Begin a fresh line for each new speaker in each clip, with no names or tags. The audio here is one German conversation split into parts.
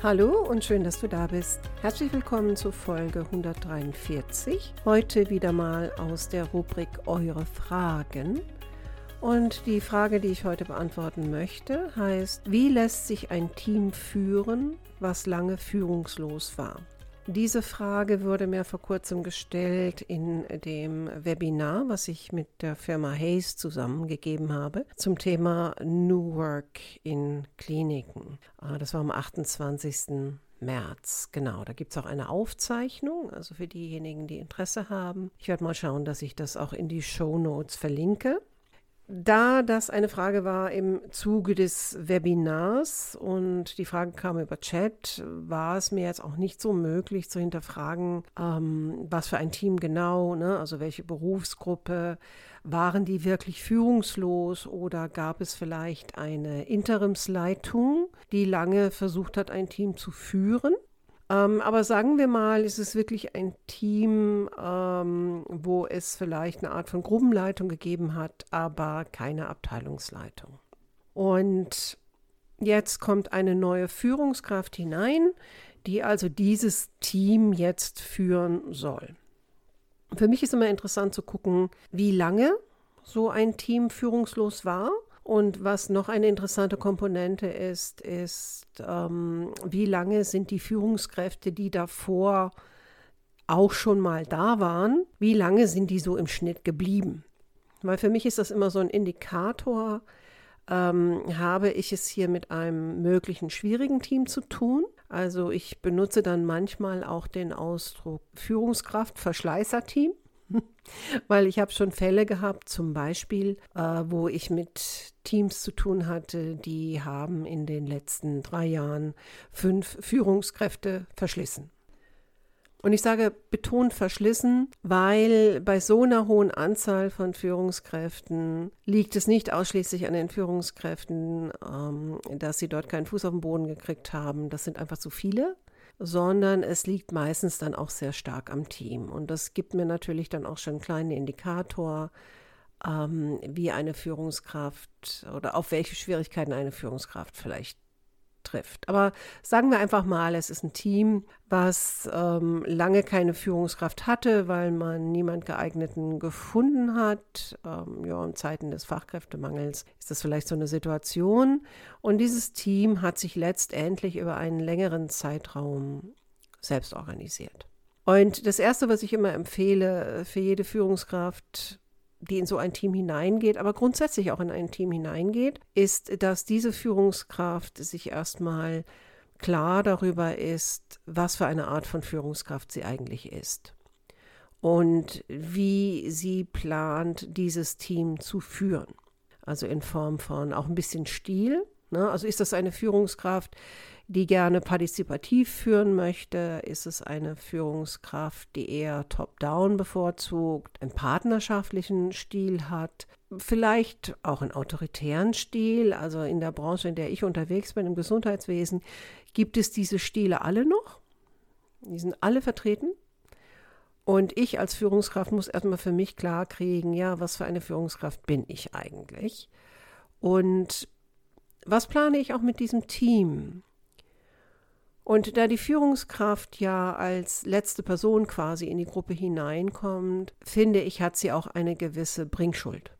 Hallo und schön, dass du da bist. Herzlich willkommen zur Folge 143. Heute wieder mal aus der Rubrik Eure Fragen. Und die Frage, die ich heute beantworten möchte, heißt, wie lässt sich ein Team führen, was lange führungslos war? Diese Frage wurde mir vor kurzem gestellt in dem Webinar, was ich mit der Firma Hayes zusammengegeben habe, zum Thema New Work in Kliniken. Ah, das war am 28. März. Genau, da gibt es auch eine Aufzeichnung, also für diejenigen, die Interesse haben. Ich werde mal schauen, dass ich das auch in die Show Notes verlinke. Da das eine Frage war im Zuge des Webinars und die Frage kam über Chat, war es mir jetzt auch nicht so möglich zu hinterfragen, ähm, was für ein Team genau, ne? also welche Berufsgruppe, waren die wirklich führungslos oder gab es vielleicht eine Interimsleitung, die lange versucht hat, ein Team zu führen? Ähm, aber sagen wir mal, es ist wirklich ein Team, ähm, wo es vielleicht eine Art von Gruppenleitung gegeben hat, aber keine Abteilungsleitung. Und jetzt kommt eine neue Führungskraft hinein, die also dieses Team jetzt führen soll. Für mich ist immer interessant zu gucken, wie lange so ein Team führungslos war und was noch eine interessante Komponente ist, ist, ähm, wie lange sind die Führungskräfte, die davor auch schon mal da waren, wie lange sind die so im Schnitt geblieben? Weil für mich ist das immer so ein Indikator, ähm, habe ich es hier mit einem möglichen schwierigen Team zu tun. Also ich benutze dann manchmal auch den Ausdruck Führungskraft, Verschleißerteam. Weil ich habe schon Fälle gehabt, zum Beispiel, äh, wo ich mit Teams zu tun hatte, die haben in den letzten drei Jahren fünf Führungskräfte verschlissen. Und ich sage betont verschlissen, weil bei so einer hohen Anzahl von Führungskräften liegt es nicht ausschließlich an den Führungskräften, ähm, dass sie dort keinen Fuß auf den Boden gekriegt haben. Das sind einfach zu viele sondern es liegt meistens dann auch sehr stark am Team. Und das gibt mir natürlich dann auch schon einen kleinen Indikator, ähm, wie eine Führungskraft oder auf welche Schwierigkeiten eine Führungskraft vielleicht trifft. Aber sagen wir einfach mal, es ist ein Team, was ähm, lange keine Führungskraft hatte, weil man niemand geeigneten gefunden hat. Ähm, ja, in Zeiten des Fachkräftemangels ist das vielleicht so eine Situation. Und dieses Team hat sich letztendlich über einen längeren Zeitraum selbst organisiert. Und das Erste, was ich immer empfehle für jede Führungskraft, die in so ein Team hineingeht, aber grundsätzlich auch in ein Team hineingeht, ist, dass diese Führungskraft sich erstmal klar darüber ist, was für eine Art von Führungskraft sie eigentlich ist und wie sie plant, dieses Team zu führen. Also in Form von auch ein bisschen Stil. Ne? Also ist das eine Führungskraft, die gerne partizipativ führen möchte? Ist es eine Führungskraft, die eher top-down bevorzugt, einen partnerschaftlichen Stil hat? Vielleicht auch einen autoritären Stil. Also in der Branche, in der ich unterwegs bin, im Gesundheitswesen, gibt es diese Stile alle noch. Die sind alle vertreten. Und ich als Führungskraft muss erstmal für mich klar kriegen, ja, was für eine Führungskraft bin ich eigentlich? Und was plane ich auch mit diesem Team? Und da die Führungskraft ja als letzte Person quasi in die Gruppe hineinkommt, finde ich, hat sie auch eine gewisse Bringschuld.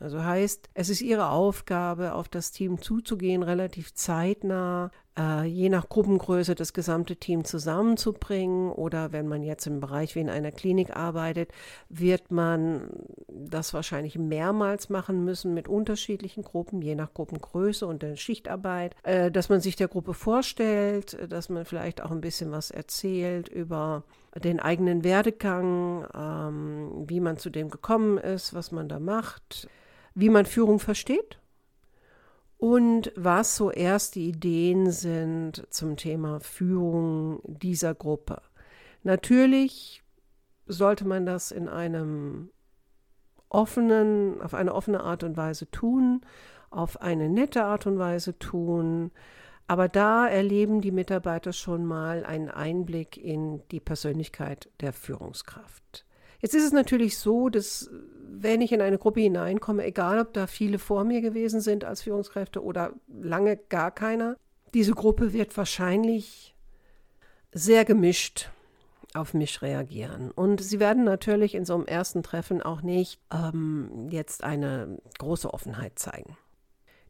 Also heißt, es ist ihre Aufgabe, auf das Team zuzugehen, relativ zeitnah, äh, je nach Gruppengröße das gesamte Team zusammenzubringen. Oder wenn man jetzt im Bereich wie in einer Klinik arbeitet, wird man das wahrscheinlich mehrmals machen müssen mit unterschiedlichen Gruppen, je nach Gruppengröße und der Schichtarbeit, äh, dass man sich der Gruppe vorstellt, dass man vielleicht auch ein bisschen was erzählt über den eigenen Werdegang, ähm, wie man zu dem gekommen ist, was man da macht wie man Führung versteht und was so erste Ideen sind zum Thema Führung dieser Gruppe. Natürlich sollte man das in einem offenen, auf eine offene Art und Weise tun, auf eine nette Art und Weise tun. Aber da erleben die Mitarbeiter schon mal einen Einblick in die Persönlichkeit der Führungskraft. Jetzt ist es natürlich so, dass wenn ich in eine Gruppe hineinkomme, egal ob da viele vor mir gewesen sind als Führungskräfte oder lange gar keiner, diese Gruppe wird wahrscheinlich sehr gemischt auf mich reagieren. Und sie werden natürlich in so einem ersten Treffen auch nicht ähm, jetzt eine große Offenheit zeigen.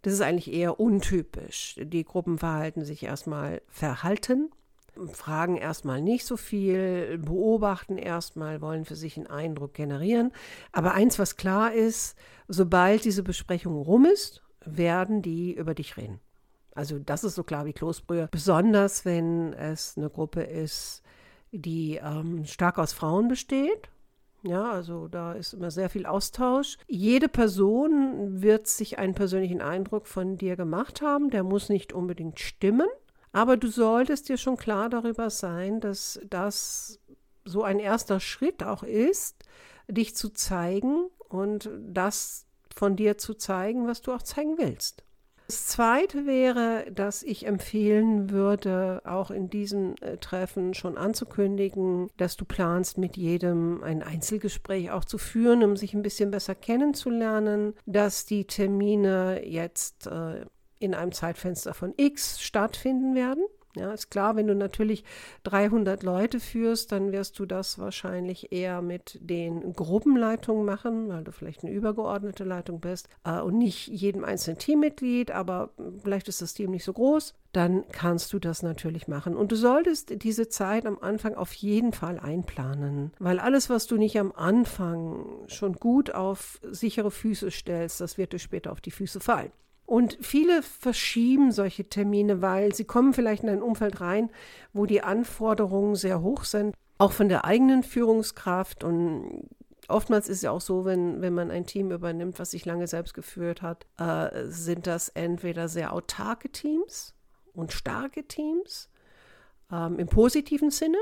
Das ist eigentlich eher untypisch. Die Gruppen verhalten sich erstmal verhalten, fragen erstmal nicht so viel, beobachten erstmal, wollen für sich einen Eindruck generieren. Aber eins, was klar ist, sobald diese Besprechung rum ist, werden die über dich reden. Also das ist so klar wie Kloßbrühe. Besonders wenn es eine Gruppe ist, die ähm, stark aus Frauen besteht. Ja, also da ist immer sehr viel Austausch. Jede Person wird sich einen persönlichen Eindruck von dir gemacht haben. Der muss nicht unbedingt stimmen, aber du solltest dir schon klar darüber sein, dass das so ein erster Schritt auch ist, dich zu zeigen und das von dir zu zeigen, was du auch zeigen willst. Das Zweite wäre, dass ich empfehlen würde, auch in diesem äh, Treffen schon anzukündigen, dass du planst, mit jedem ein Einzelgespräch auch zu führen, um sich ein bisschen besser kennenzulernen, dass die Termine jetzt äh, in einem Zeitfenster von X stattfinden werden. Ja, ist klar, wenn du natürlich 300 Leute führst, dann wirst du das wahrscheinlich eher mit den Gruppenleitungen machen, weil du vielleicht eine übergeordnete Leitung bist äh, und nicht jedem einzelnen Teammitglied, aber vielleicht ist das Team nicht so groß. Dann kannst du das natürlich machen. Und du solltest diese Zeit am Anfang auf jeden Fall einplanen, weil alles, was du nicht am Anfang schon gut auf sichere Füße stellst, das wird dir später auf die Füße fallen. Und viele verschieben solche Termine, weil sie kommen vielleicht in ein Umfeld rein, wo die Anforderungen sehr hoch sind, auch von der eigenen Führungskraft. Und oftmals ist es ja auch so, wenn, wenn man ein Team übernimmt, was sich lange selbst geführt hat, äh, sind das entweder sehr autarke Teams und starke Teams ähm, im positiven Sinne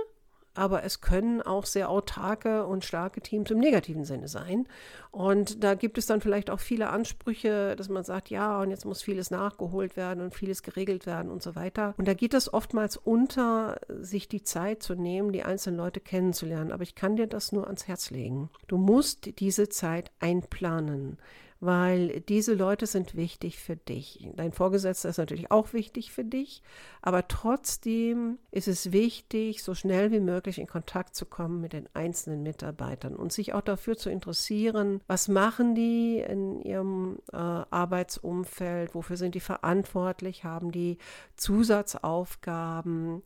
aber es können auch sehr autarke und starke Teams im negativen Sinne sein. Und da gibt es dann vielleicht auch viele Ansprüche, dass man sagt, ja, und jetzt muss vieles nachgeholt werden und vieles geregelt werden und so weiter. Und da geht es oftmals unter, sich die Zeit zu nehmen, die einzelnen Leute kennenzulernen. Aber ich kann dir das nur ans Herz legen. Du musst diese Zeit einplanen weil diese Leute sind wichtig für dich. Dein Vorgesetzter ist natürlich auch wichtig für dich, aber trotzdem ist es wichtig, so schnell wie möglich in Kontakt zu kommen mit den einzelnen Mitarbeitern und sich auch dafür zu interessieren, was machen die in ihrem äh, Arbeitsumfeld, wofür sind die verantwortlich, haben die Zusatzaufgaben,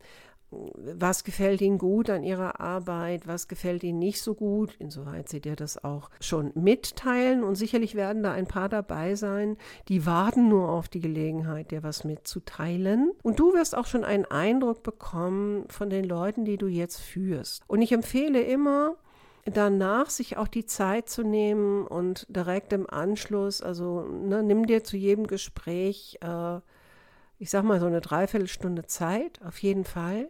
was gefällt Ihnen gut an Ihrer Arbeit, was gefällt Ihnen nicht so gut, insoweit Sie dir das auch schon mitteilen. Und sicherlich werden da ein paar dabei sein, die warten nur auf die Gelegenheit, dir was mitzuteilen. Und du wirst auch schon einen Eindruck bekommen von den Leuten, die du jetzt führst. Und ich empfehle immer, danach sich auch die Zeit zu nehmen und direkt im Anschluss, also ne, nimm dir zu jedem Gespräch, äh, ich sag mal so eine Dreiviertelstunde Zeit, auf jeden Fall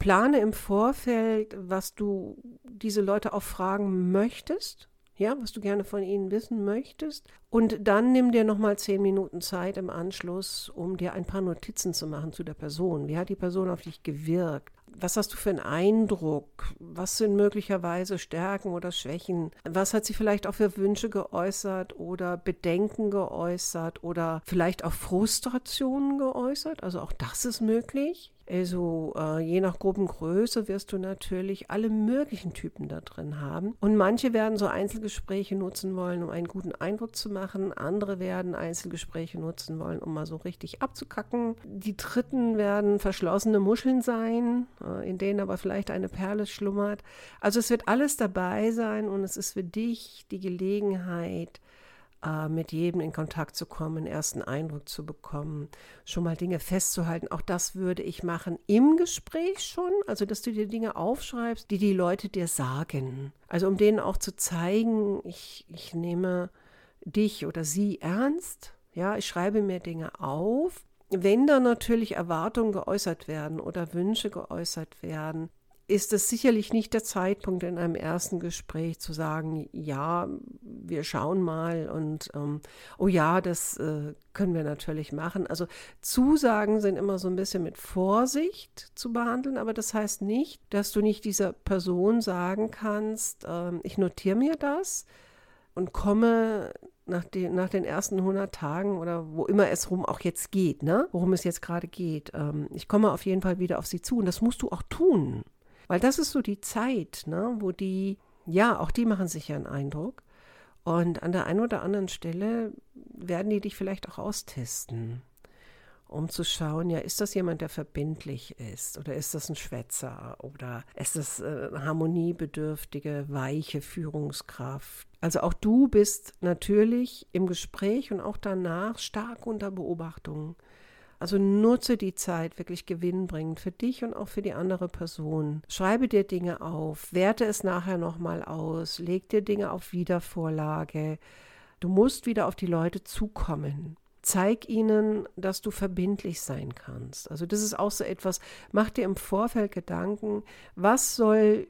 plane im Vorfeld, was du diese Leute auch fragen möchtest, ja, was du gerne von ihnen wissen möchtest. Und dann nimm dir nochmal zehn Minuten Zeit im Anschluss, um dir ein paar Notizen zu machen zu der Person. Wie hat die Person auf dich gewirkt? Was hast du für einen Eindruck? Was sind möglicherweise Stärken oder Schwächen? Was hat sie vielleicht auch für Wünsche geäußert oder Bedenken geäußert oder vielleicht auch Frustrationen geäußert? Also auch das ist möglich. Also äh, je nach Gruppengröße wirst du natürlich alle möglichen Typen da drin haben. Und manche werden so Einzelgespräche nutzen wollen, um einen guten Eindruck zu machen. Andere werden Einzelgespräche nutzen wollen, um mal so richtig abzukacken. Die dritten werden verschlossene Muscheln sein, äh, in denen aber vielleicht eine Perle schlummert. Also es wird alles dabei sein und es ist für dich die Gelegenheit, äh, mit jedem in Kontakt zu kommen, einen ersten Eindruck zu bekommen, schon mal Dinge festzuhalten. Auch das würde ich machen im Gespräch schon, also dass du dir Dinge aufschreibst, die die Leute dir sagen. Also um denen auch zu zeigen, ich, ich nehme dich oder sie ernst. Ja, ich schreibe mir Dinge auf. Wenn da natürlich Erwartungen geäußert werden oder Wünsche geäußert werden, ist es sicherlich nicht der Zeitpunkt in einem ersten Gespräch zu sagen, ja, wir schauen mal und ähm, oh ja, das äh, können wir natürlich machen. Also Zusagen sind immer so ein bisschen mit Vorsicht zu behandeln, aber das heißt nicht, dass du nicht dieser Person sagen kannst, ähm, ich notiere mir das und komme nach, den, nach den ersten 100 Tagen oder wo immer es rum auch jetzt geht, ne? worum es jetzt gerade geht. Ähm, ich komme auf jeden Fall wieder auf sie zu und das musst du auch tun. Weil das ist so die Zeit, ne? wo die, ja, auch die machen sich ja einen Eindruck. Und an der einen oder anderen Stelle werden die dich vielleicht auch austesten um zu schauen, ja, ist das jemand, der verbindlich ist oder ist das ein Schwätzer oder ist das äh, eine harmoniebedürftige, weiche Führungskraft? Also auch du bist natürlich im Gespräch und auch danach stark unter Beobachtung. Also nutze die Zeit wirklich gewinnbringend für dich und auch für die andere Person. Schreibe dir Dinge auf, werte es nachher nochmal aus, leg dir Dinge auf Wiedervorlage. Du musst wieder auf die Leute zukommen. Zeig ihnen, dass du verbindlich sein kannst. Also das ist auch so etwas, mach dir im Vorfeld Gedanken, was soll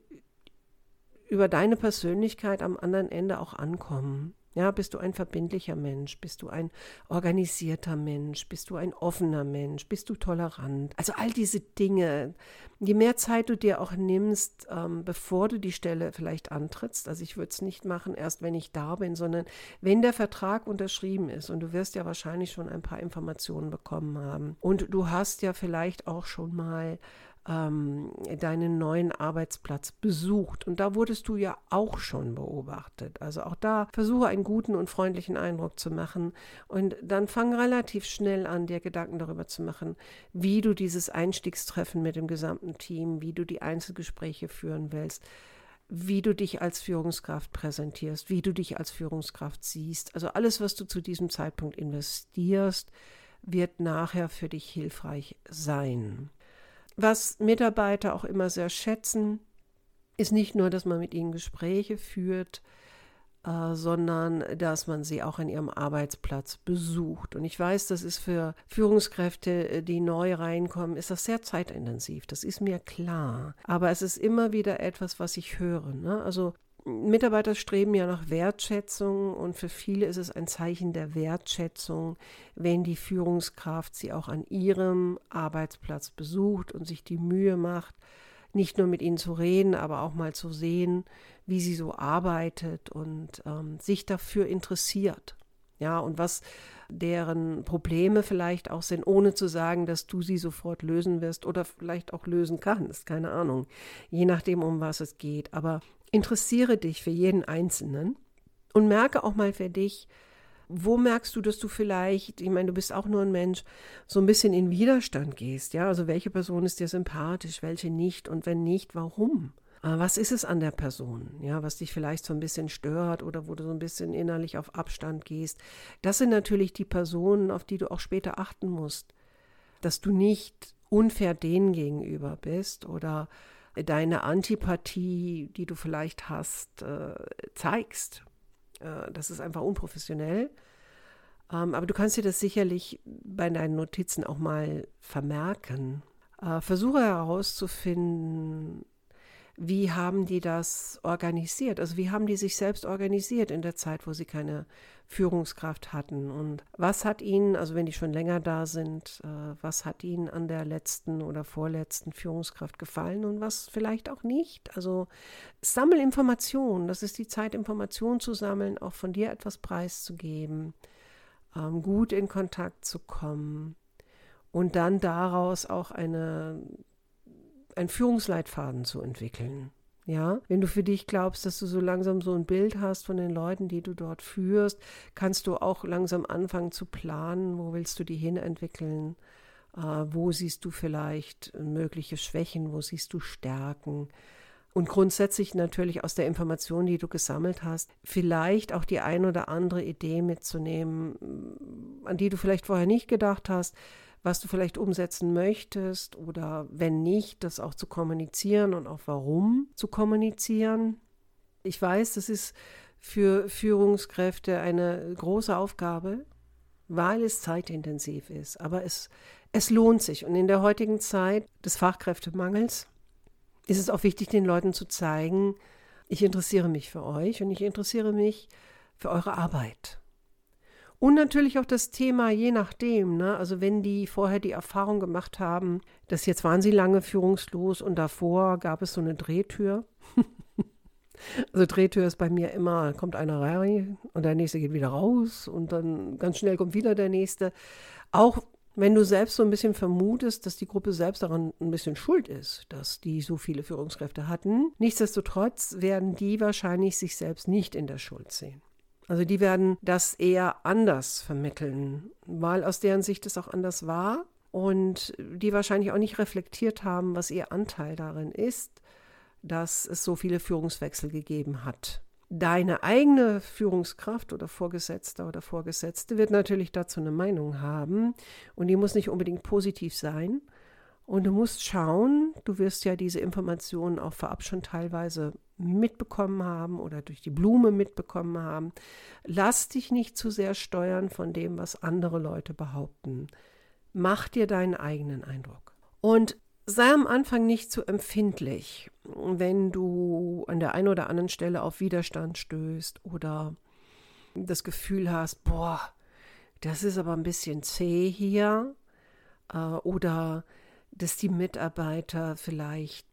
über deine Persönlichkeit am anderen Ende auch ankommen. Ja, bist du ein verbindlicher Mensch? Bist du ein organisierter Mensch? Bist du ein offener Mensch? Bist du tolerant? Also all diese Dinge. Je mehr Zeit du dir auch nimmst, ähm, bevor du die Stelle vielleicht antrittst, also ich würde es nicht machen, erst wenn ich da bin, sondern wenn der Vertrag unterschrieben ist und du wirst ja wahrscheinlich schon ein paar Informationen bekommen haben und du hast ja vielleicht auch schon mal ähm, deinen neuen Arbeitsplatz besucht. Und da wurdest du ja auch schon beobachtet. Also auch da versuche einen guten und freundlichen Eindruck zu machen. Und dann fang relativ schnell an, dir Gedanken darüber zu machen, wie du dieses Einstiegstreffen mit dem gesamten Team, wie du die Einzelgespräche führen willst wie du dich als Führungskraft präsentierst, wie du dich als Führungskraft siehst. Also alles, was du zu diesem Zeitpunkt investierst, wird nachher für dich hilfreich sein. Was Mitarbeiter auch immer sehr schätzen, ist nicht nur, dass man mit ihnen Gespräche führt, äh, sondern dass man sie auch an ihrem Arbeitsplatz besucht. Und ich weiß, das ist für Führungskräfte, äh, die neu reinkommen, ist das sehr zeitintensiv. Das ist mir klar. Aber es ist immer wieder etwas, was ich höre. Ne? Also Mitarbeiter streben ja nach Wertschätzung und für viele ist es ein Zeichen der Wertschätzung, wenn die Führungskraft sie auch an ihrem Arbeitsplatz besucht und sich die Mühe macht, nicht nur mit ihnen zu reden, aber auch mal zu sehen, wie sie so arbeitet und ähm, sich dafür interessiert. Ja, und was deren Probleme vielleicht auch sind, ohne zu sagen, dass du sie sofort lösen wirst oder vielleicht auch lösen kannst, keine Ahnung, je nachdem, um was es geht. Aber interessiere dich für jeden Einzelnen und merke auch mal für dich, wo merkst du, dass du vielleicht, ich meine, du bist auch nur ein Mensch, so ein bisschen in Widerstand gehst, ja? Also welche Person ist dir sympathisch, welche nicht und wenn nicht, warum? Äh, was ist es an der Person, ja, was dich vielleicht so ein bisschen stört oder wo du so ein bisschen innerlich auf Abstand gehst? Das sind natürlich die Personen, auf die du auch später achten musst, dass du nicht unfair denen gegenüber bist oder deine Antipathie, die du vielleicht hast, äh, zeigst. Äh, das ist einfach unprofessionell. Ähm, aber du kannst dir das sicherlich bei deinen Notizen auch mal vermerken. Äh, versuche herauszufinden, wie haben die das organisiert? Also wie haben die sich selbst organisiert in der Zeit, wo sie keine Führungskraft hatten? Und was hat ihnen, also wenn die schon länger da sind, äh, was hat ihnen an der letzten oder vorletzten Führungskraft gefallen und was vielleicht auch nicht? Also sammel Informationen. Das ist die Zeit, Informationen zu sammeln, auch von dir etwas preiszugeben, ähm, gut in Kontakt zu kommen und dann daraus auch eine einen Führungsleitfaden zu entwickeln. Ja, wenn du für dich glaubst, dass du so langsam so ein Bild hast von den Leuten, die du dort führst, kannst du auch langsam anfangen zu planen, wo willst du die hin entwickeln, äh, wo siehst du vielleicht mögliche Schwächen, wo siehst du Stärken. Und grundsätzlich natürlich aus der Information, die du gesammelt hast, vielleicht auch die ein oder andere Idee mitzunehmen, an die du vielleicht vorher nicht gedacht hast, was du vielleicht umsetzen möchtest oder wenn nicht, das auch zu kommunizieren und auch warum zu kommunizieren. Ich weiß, das ist für Führungskräfte eine große Aufgabe, weil es zeitintensiv ist. Aber es, es lohnt sich. Und in der heutigen Zeit des Fachkräftemangels ist es auch wichtig, den Leuten zu zeigen, ich interessiere mich für euch und ich interessiere mich für eure Arbeit. Und natürlich auch das Thema, je nachdem, ne? also wenn die vorher die Erfahrung gemacht haben, dass jetzt waren sie lange führungslos und davor gab es so eine Drehtür. also Drehtür ist bei mir immer, kommt einer rein und der nächste geht wieder raus und dann ganz schnell kommt wieder der nächste. Auch wenn du selbst so ein bisschen vermutest, dass die Gruppe selbst daran ein bisschen schuld ist, dass die so viele Führungskräfte hatten, nichtsdestotrotz werden die wahrscheinlich sich selbst nicht in der Schuld sehen. Also die werden das eher anders vermitteln, weil aus deren Sicht es auch anders war und die wahrscheinlich auch nicht reflektiert haben, was ihr Anteil darin ist, dass es so viele Führungswechsel gegeben hat. Deine eigene Führungskraft oder Vorgesetzter oder Vorgesetzte wird natürlich dazu eine Meinung haben und die muss nicht unbedingt positiv sein. Und du musst schauen, du wirst ja diese Informationen auch vorab schon teilweise mitbekommen haben oder durch die Blume mitbekommen haben. Lass dich nicht zu sehr steuern von dem, was andere Leute behaupten. Mach dir deinen eigenen Eindruck. Und sei am Anfang nicht zu empfindlich, wenn du an der einen oder anderen Stelle auf Widerstand stößt oder das Gefühl hast, boah, das ist aber ein bisschen zäh hier äh, oder dass die Mitarbeiter vielleicht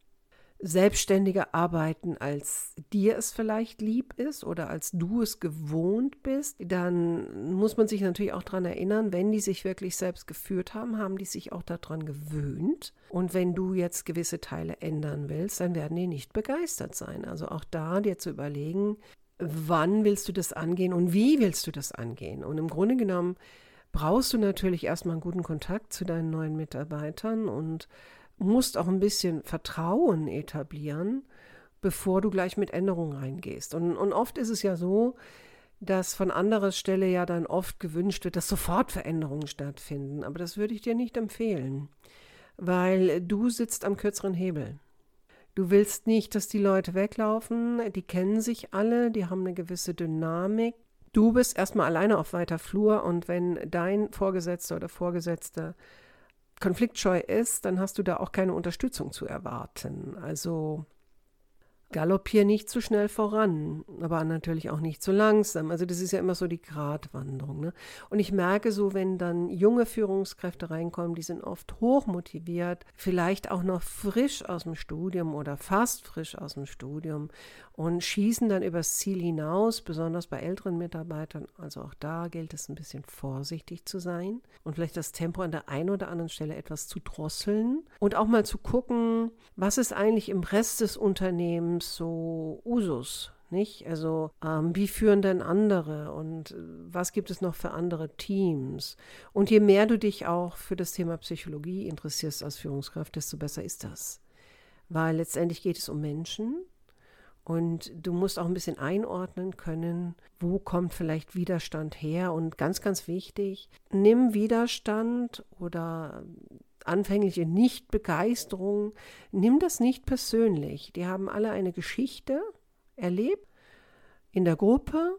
selbstständiger arbeiten, als dir es vielleicht lieb ist oder als du es gewohnt bist, dann muss man sich natürlich auch daran erinnern, wenn die sich wirklich selbst geführt haben, haben die sich auch daran gewöhnt. Und wenn du jetzt gewisse Teile ändern willst, dann werden die nicht begeistert sein. Also auch da dir zu überlegen, wann willst du das angehen und wie willst du das angehen. Und im Grunde genommen brauchst du natürlich erstmal einen guten Kontakt zu deinen neuen Mitarbeitern und musst auch ein bisschen Vertrauen etablieren, bevor du gleich mit Änderungen reingehst. Und, und oft ist es ja so, dass von anderer Stelle ja dann oft gewünscht wird, dass sofort Veränderungen stattfinden. Aber das würde ich dir nicht empfehlen, weil du sitzt am kürzeren Hebel. Du willst nicht, dass die Leute weglaufen, die kennen sich alle, die haben eine gewisse Dynamik. Du bist erstmal alleine auf weiter Flur und wenn dein Vorgesetzter oder Vorgesetzte konfliktscheu ist, dann hast du da auch keine Unterstützung zu erwarten. Also galoppier nicht zu schnell voran, aber natürlich auch nicht zu langsam. Also das ist ja immer so die Gratwanderung. Ne? Und ich merke so, wenn dann junge Führungskräfte reinkommen, die sind oft hoch motiviert, vielleicht auch noch frisch aus dem Studium oder fast frisch aus dem Studium und schießen dann übers Ziel hinaus, besonders bei älteren Mitarbeitern. Also auch da gilt es ein bisschen vorsichtig zu sein und vielleicht das Tempo an der einen oder anderen Stelle etwas zu drosseln und auch mal zu gucken, was ist eigentlich im Rest des Unternehmens so Usus, nicht? Also ähm, wie führen denn andere und äh, was gibt es noch für andere Teams? Und je mehr du dich auch für das Thema Psychologie interessierst als Führungskraft, desto besser ist das. Weil letztendlich geht es um Menschen und du musst auch ein bisschen einordnen können, wo kommt vielleicht Widerstand her. Und ganz, ganz wichtig, nimm Widerstand oder anfängliche Nichtbegeisterung, nimm das nicht persönlich. Die haben alle eine Geschichte erlebt in der Gruppe,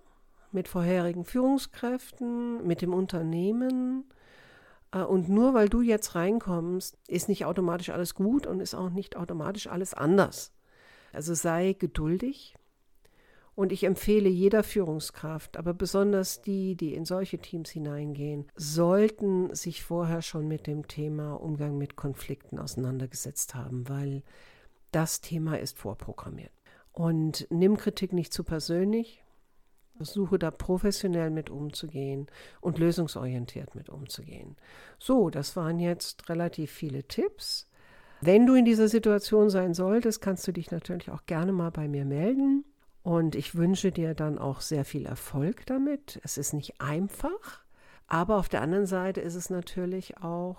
mit vorherigen Führungskräften, mit dem Unternehmen. Äh, und nur weil du jetzt reinkommst, ist nicht automatisch alles gut und ist auch nicht automatisch alles anders. Also sei geduldig. Und ich empfehle jeder Führungskraft, aber besonders die, die in solche Teams hineingehen, sollten sich vorher schon mit dem Thema Umgang mit Konflikten auseinandergesetzt haben, weil das Thema ist vorprogrammiert. Und nimm Kritik nicht zu persönlich, versuche da professionell mit umzugehen und lösungsorientiert mit umzugehen. So, das waren jetzt relativ viele Tipps. Wenn du in dieser Situation sein solltest, kannst du dich natürlich auch gerne mal bei mir melden. Und ich wünsche dir dann auch sehr viel Erfolg damit. Es ist nicht einfach, aber auf der anderen Seite ist es natürlich auch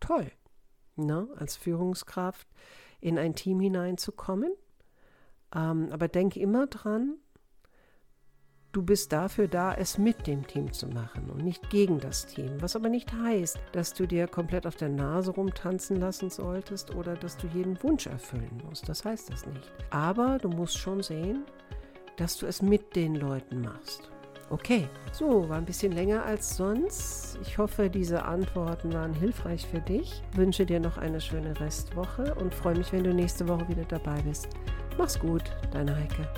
toll, ne? als Führungskraft in ein Team hineinzukommen. Ähm, aber denk immer dran, Du bist dafür da, es mit dem Team zu machen und nicht gegen das Team. Was aber nicht heißt, dass du dir komplett auf der Nase rumtanzen lassen solltest oder dass du jeden Wunsch erfüllen musst. Das heißt das nicht. Aber du musst schon sehen, dass du es mit den Leuten machst. Okay, so, war ein bisschen länger als sonst. Ich hoffe, diese Antworten waren hilfreich für dich. Wünsche dir noch eine schöne Restwoche und freue mich, wenn du nächste Woche wieder dabei bist. Mach's gut, deine Heike.